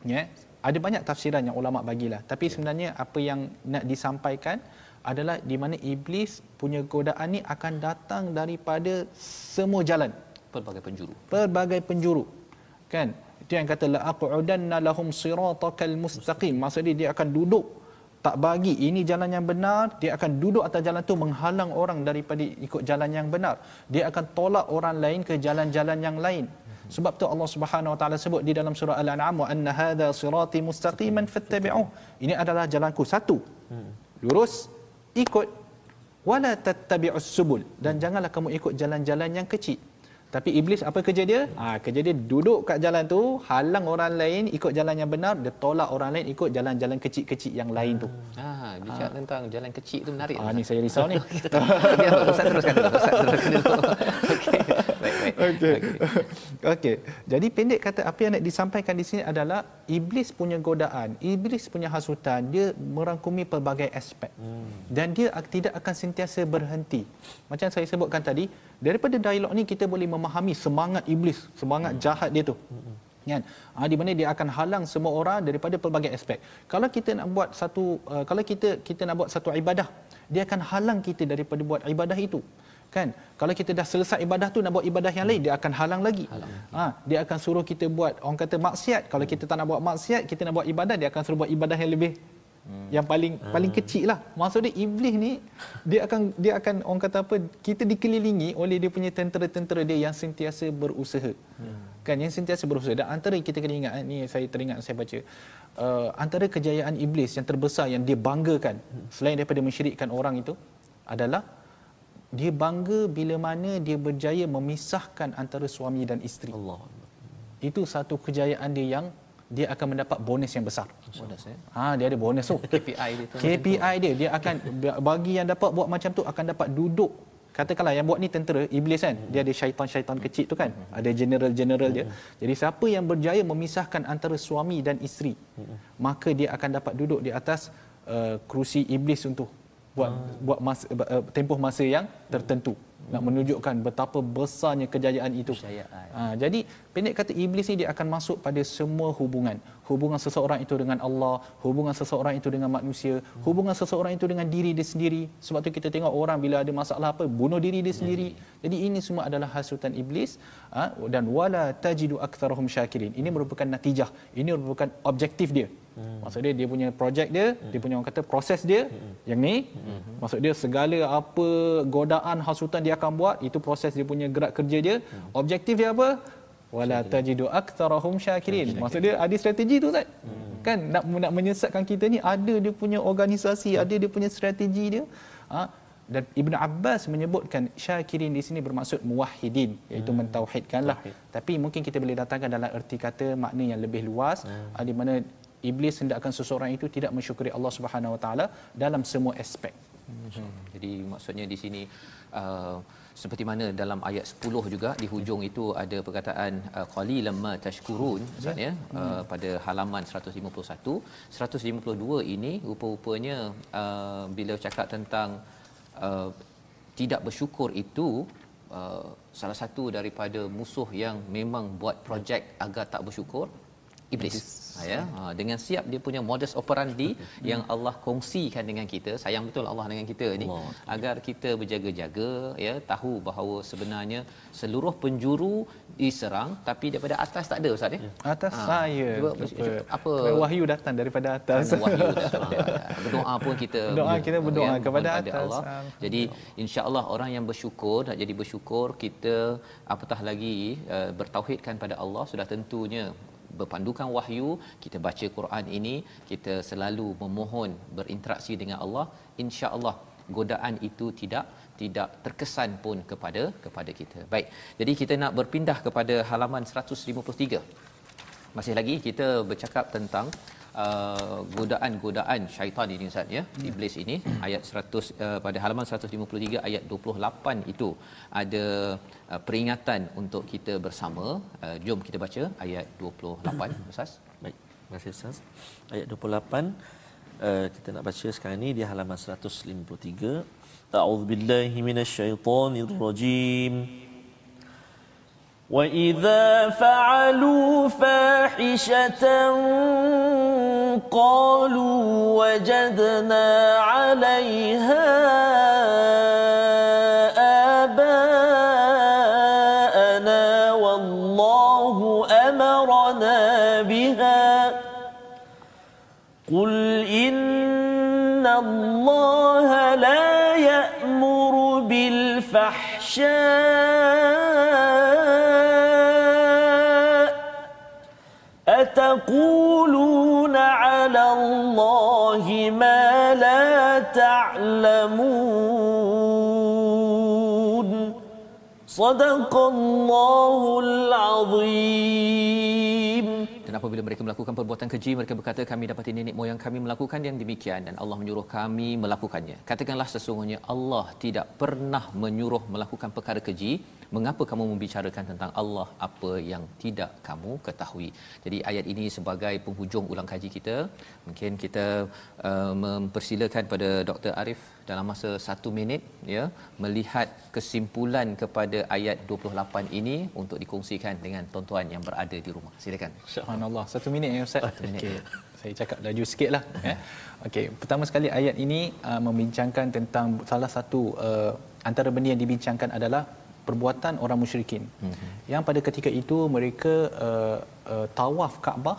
ya ada banyak tafsiran yang ulama bagilah tapi sebenarnya apa yang nak disampaikan adalah di mana iblis punya godaan ni akan datang daripada semua jalan. Pelbagai penjuru. Pelbagai penjuru. Kan? Itu yang kata la aqudanna lahum siratakal mustaqim. Maksudnya dia akan duduk. Tak bagi ini jalan yang benar dia akan duduk atas jalan tu menghalang orang daripada ikut jalan yang benar. Dia akan tolak orang lain ke jalan-jalan yang lain. Sebab tu Allah Subhanahu Wa Taala sebut di dalam surah Al-An'am wa anna hadha sirati mustaqiman fattabi'uh. Ini adalah jalanku satu. Hmm. lurus ikut wala tattabi'us subul dan janganlah kamu ikut jalan-jalan yang kecil tapi iblis apa kerja dia? Ha, kerja dia duduk kat jalan tu, halang orang lain ikut jalan yang benar, dia tolak orang lain ikut jalan-jalan kecil-kecil yang lain tu. Ha, bicara ha. tentang jalan kecil tu menarik. Ha, ni saya risau ni. Biar Ustaz teruskan dulu. Ustaz teruskan dulu. Okey. Okey. Okey. Jadi pendek kata apa yang nak disampaikan di sini adalah iblis punya godaan, iblis punya hasutan, dia merangkumi pelbagai aspek. Hmm. Dan dia tidak akan sentiasa berhenti. Macam saya sebutkan tadi, daripada dialog ni kita boleh memahami semangat iblis, semangat hmm. jahat dia tu. Hmm. Kan? Ha, di mana dia akan halang semua orang daripada pelbagai aspek. Kalau kita nak buat satu uh, kalau kita kita nak buat satu ibadah, dia akan halang kita daripada buat ibadah itu. Kan? Kalau kita dah selesai ibadah tu nak buat ibadah yang lain, dia akan halang lagi. Halang. Ha, dia akan suruh kita buat orang kata maksiat. Kalau kita tak nak buat maksiat, kita nak buat ibadah, dia akan suruh buat ibadah yang lebih hmm. yang paling hmm. paling kecil lah. Maksud dia iblis ni dia akan dia akan orang kata apa kita dikelilingi oleh dia punya tentera-tentera dia yang sentiasa berusaha. Hmm. Kan yang sentiasa berusaha dan antara kita kena ingat ni saya teringat saya baca uh, antara kejayaan iblis yang terbesar yang dia banggakan hmm. selain daripada mensyirikkan orang itu adalah dia bangga bila mana dia berjaya memisahkan antara suami dan isteri. Allah. Itu satu kejayaan dia yang dia akan mendapat bonus yang besar. Bonus ya. Ha dia ada bonus tu. KPI dia tu. KPI dia dia akan bagi yang dapat buat macam tu akan dapat duduk katakanlah yang buat ni tentera iblis kan dia ada syaitan-syaitan kecil tu kan ada general-general dia jadi siapa yang berjaya memisahkan antara suami dan isteri maka dia akan dapat duduk di atas uh, kerusi iblis untuk buat hmm. buat masa, uh, tempoh masa yang tertentu hmm. nak menunjukkan betapa besarnya kejayaan itu. Ha, jadi pendek kata iblis ni dia akan masuk pada semua hubungan. Hubungan seseorang itu dengan Allah, hubungan seseorang itu dengan manusia, hubungan seseorang itu dengan diri dia sendiri. Sebab tu kita tengok orang bila ada masalah apa bunuh diri dia sendiri. Jadi ini semua adalah hasutan iblis ha? dan wala tajidu aktsarahum syakirin. Ini merupakan natijah. Ini merupakan objektif dia. Hmm. Maksud dia dia punya projek dia, hmm. dia punya orang kata proses dia hmm. yang ni. Hmm. Maksud dia segala apa godaan hasutan dia akan buat itu proses dia punya gerak kerja dia. Hmm. Objektif dia apa? Wala tajidu aktsarahum syakirin. Maksud dia ada strategi tu Ustaz. Hmm. Kan nak nak menyesatkan kita ni ada dia punya organisasi, hmm. ada dia punya strategi dia. Ha? dan Ibn Abbas menyebutkan syakirin di sini bermaksud muwahhidin iaitu hmm. mentauhidkanlah tapi mungkin kita boleh datangkan dalam erti kata makna yang lebih luas hmm. di mana iblis hendakkan seseorang itu tidak mensyukuri Allah Subhanahu Wa Taala dalam semua aspek. Hmm. Jadi maksudnya di sini uh, seperti mana dalam ayat 10 juga di hujung itu ada perkataan uh, qalilan ma tashkurun Ustaz ya hmm. uh, pada halaman 151 152 ini rupa-rupanya uh, bila cakap tentang uh, tidak bersyukur itu uh, salah satu daripada musuh yang memang buat projek agar tak bersyukur iblis. iblis ya. Ha, dengan siap dia punya modus operandi yang Allah kongsikan dengan kita. Sayang betul Allah dengan kita ni. Allah. agar kita berjaga-jaga ya tahu bahawa sebenarnya seluruh penjuru diserang tapi daripada atas tak ada ustaz ya, ya. atas ha, saya. cuba, apa? wahyu datang daripada atas. Wahyu datang berdoa pun kita doa kita berdoa ya, kepada atas. Allah. Jadi insya-Allah orang yang bersyukur nak jadi bersyukur kita apatah lagi uh, bertauhidkan pada Allah sudah tentunya berpandukan wahyu kita baca Quran ini kita selalu memohon berinteraksi dengan Allah insya-Allah godaan itu tidak tidak terkesan pun kepada kepada kita. Baik. Jadi kita nak berpindah kepada halaman 153. Masih lagi kita bercakap tentang uh, godaan-godaan syaitan ini Ustaz ya hmm. iblis ini ayat 100 uh, pada halaman 153 ayat 28 itu ada uh, peringatan untuk kita bersama uh, jom kita baca ayat 28 Ustaz baik terima kasih Ustaz ayat 28 uh, kita nak baca sekarang ini di halaman 153 a'udzubillahi minasyaitonirrajim وإذا فعلوا فاحشة قالوا وجدنا عليها آباءنا والله أمرنا بها. قل إن الله لا يأمر بالفحشاء. أتقولون تعلمون صدق الله العظيم Dan apabila mereka melakukan perbuatan keji, mereka berkata, kami dapati nenek moyang kami melakukan yang demikian dan Allah menyuruh kami melakukannya. Katakanlah sesungguhnya Allah tidak pernah menyuruh melakukan perkara keji mengapa kamu membicarakan tentang Allah apa yang tidak kamu ketahui? Jadi ayat ini sebagai penghujung ulang kaji kita. Mungkin kita uh, mempersilakan pada Dr Arif dalam masa satu minit ya melihat kesimpulan kepada ayat 28 ini untuk dikongsikan dengan tuan-tuan yang berada di rumah. Silakan. Subhanallah. Satu minit ya ustaz? Satu minit. Okay. saya cakap laju sikitlah ya. Okey. Pertama sekali ayat ini uh, membincangkan tentang salah satu uh, antara benda yang dibincangkan adalah perbuatan orang musyrikin mm-hmm. yang pada ketika itu mereka uh, uh, tawaf Kaabah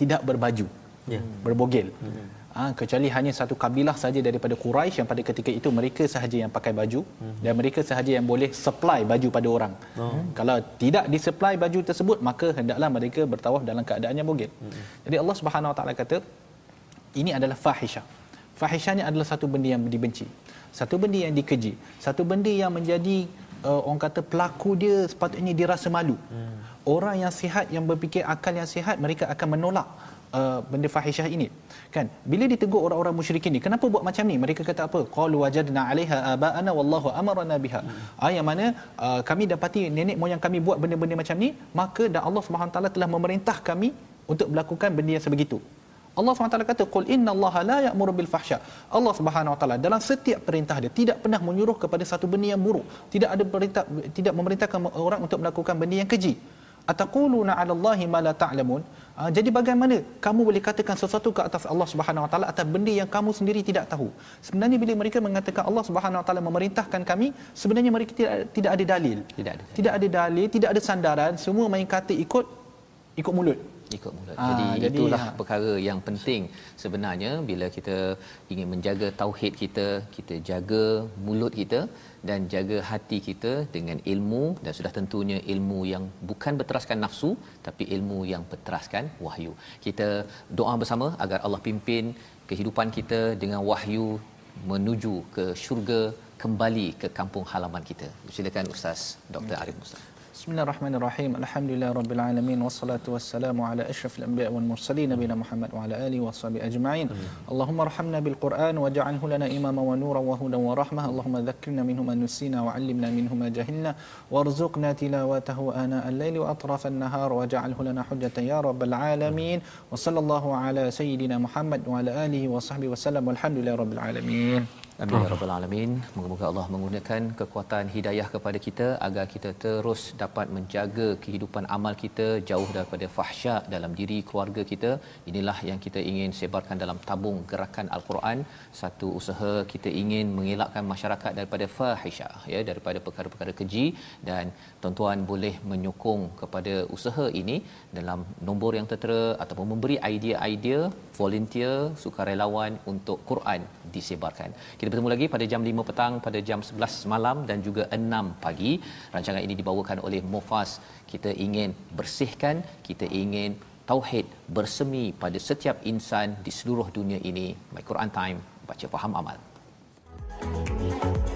tidak berbaju yeah. berbogel mm-hmm. ha, kecuali hanya satu kabilah saja daripada Quraisy yang pada ketika itu mereka sahaja yang pakai baju mm-hmm. dan mereka sahaja yang boleh supply baju pada orang oh. kalau tidak disupply baju tersebut maka hendaklah mereka bertawaf dalam keadaan yang bogel mm-hmm. jadi Allah Subhanahu Wa Taala kata ini adalah fahisyah fahisyahnya adalah satu benda yang dibenci satu benda yang dikeji satu benda yang menjadi uh, orang kata pelaku dia sepatutnya dia rasa malu. Hmm. Orang yang sihat yang berfikir akal yang sihat mereka akan menolak uh, benda fahisyah ini. Kan? Bila ditegur orang-orang musyrikin ni, kenapa buat macam ni? Mereka kata apa? Qalu wajadna 'alaiha aba'ana wallahu amarna biha. Hmm. Ah yang mana uh, kami dapati nenek moyang kami buat benda-benda macam ni, maka dan Allah Subhanahu taala telah memerintah kami untuk melakukan benda yang sebegitu. Allah SWT kata qul inna Allah la ya'muru bil fahsya. Allah Subhanahu wa taala dalam setiap perintah dia tidak pernah menyuruh kepada satu benda yang buruk. Tidak ada perintah tidak memerintahkan orang untuk melakukan benda yang keji. ataquluna 'ala Allahi ma la ta'lamun uh, jadi bagaimana kamu boleh katakan sesuatu ke atas Allah Subhanahu wa taala atas benda yang kamu sendiri tidak tahu sebenarnya bila mereka mengatakan Allah Subhanahu wa taala memerintahkan kami sebenarnya mereka tidak tidak ada dalil Tidak ada. tidak ada dalil tidak ada sandaran semua main kata ikut ikut mulut ikut mulut. Ah, jadi, jadi, itulah ah. perkara yang penting sebenarnya bila kita ingin menjaga tauhid kita, kita jaga mulut kita dan jaga hati kita dengan ilmu dan sudah tentunya ilmu yang bukan berteraskan nafsu tapi ilmu yang berteraskan wahyu. Kita doa bersama agar Allah pimpin kehidupan kita dengan wahyu menuju ke syurga kembali ke kampung halaman kita. Silakan Ustaz Dr. Arif Mustafa. بسم الله الرحمن الرحيم الحمد لله رب العالمين والصلاة والسلام على أشرف الأنبياء والمرسلين نبينا محمد وعلى آله وصحبه أجمعين اللهم ارحمنا بالقرآن واجعله لنا إماما ونورا وهدى ورحمة اللهم ذكرنا منه ما نسينا وعلمنا منه ما جهلنا وارزقنا تلاوته آناء الليل وأطراف النهار واجعله لنا حجة يا رب العالمين وصلى الله على سيدنا محمد وعلى آله وصحبه وسلم والحمد لله رب العالمين Amin ya rabbal alamin. Moga-moga Allah menggunakan kekuatan hidayah kepada kita agar kita terus dapat menjaga kehidupan amal kita jauh daripada fahsyak dalam diri keluarga kita. Inilah yang kita ingin sebarkan dalam tabung gerakan al-Quran. Satu usaha kita ingin mengelakkan masyarakat daripada fahisyah ya daripada perkara-perkara keji dan tuan-tuan boleh menyokong kepada usaha ini dalam nombor yang tertera ataupun memberi idea-idea volunteer sukarelawan untuk Quran disebarkan. Kita bertemu lagi pada jam 5 petang, pada jam 11 malam dan juga 6 pagi. Rancangan ini dibawakan oleh Mufas. Kita ingin bersihkan, kita ingin tauhid bersemi pada setiap insan di seluruh dunia ini. My Quran Time, baca faham amal. thank you